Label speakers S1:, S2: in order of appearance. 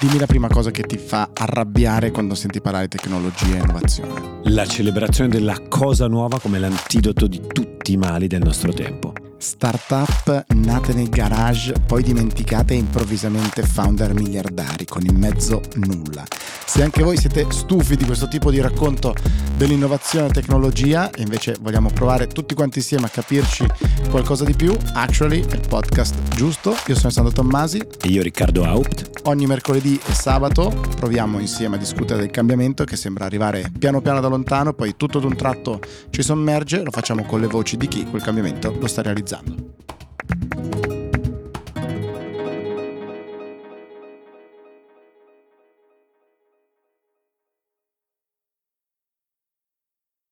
S1: Dimmi la prima cosa che ti fa arrabbiare quando senti parlare di tecnologia e innovazione.
S2: La celebrazione della cosa nuova come l'antidoto di tutti i mali del nostro tempo.
S1: Startup nate nel garage, poi dimenticate e improvvisamente founder miliardari con in mezzo nulla. Se anche voi siete stufi di questo tipo di racconto dell'innovazione e tecnologia e invece vogliamo provare tutti quanti insieme a capirci qualcosa di più, Actually è il podcast giusto. Io sono Sandro Tommasi.
S2: E io Riccardo Haupt.
S1: Ogni mercoledì e sabato proviamo insieme a discutere del cambiamento che sembra arrivare piano piano da lontano, poi tutto d'un tratto ci sommerge, lo facciamo con le voci di chi quel cambiamento lo sta realizzando.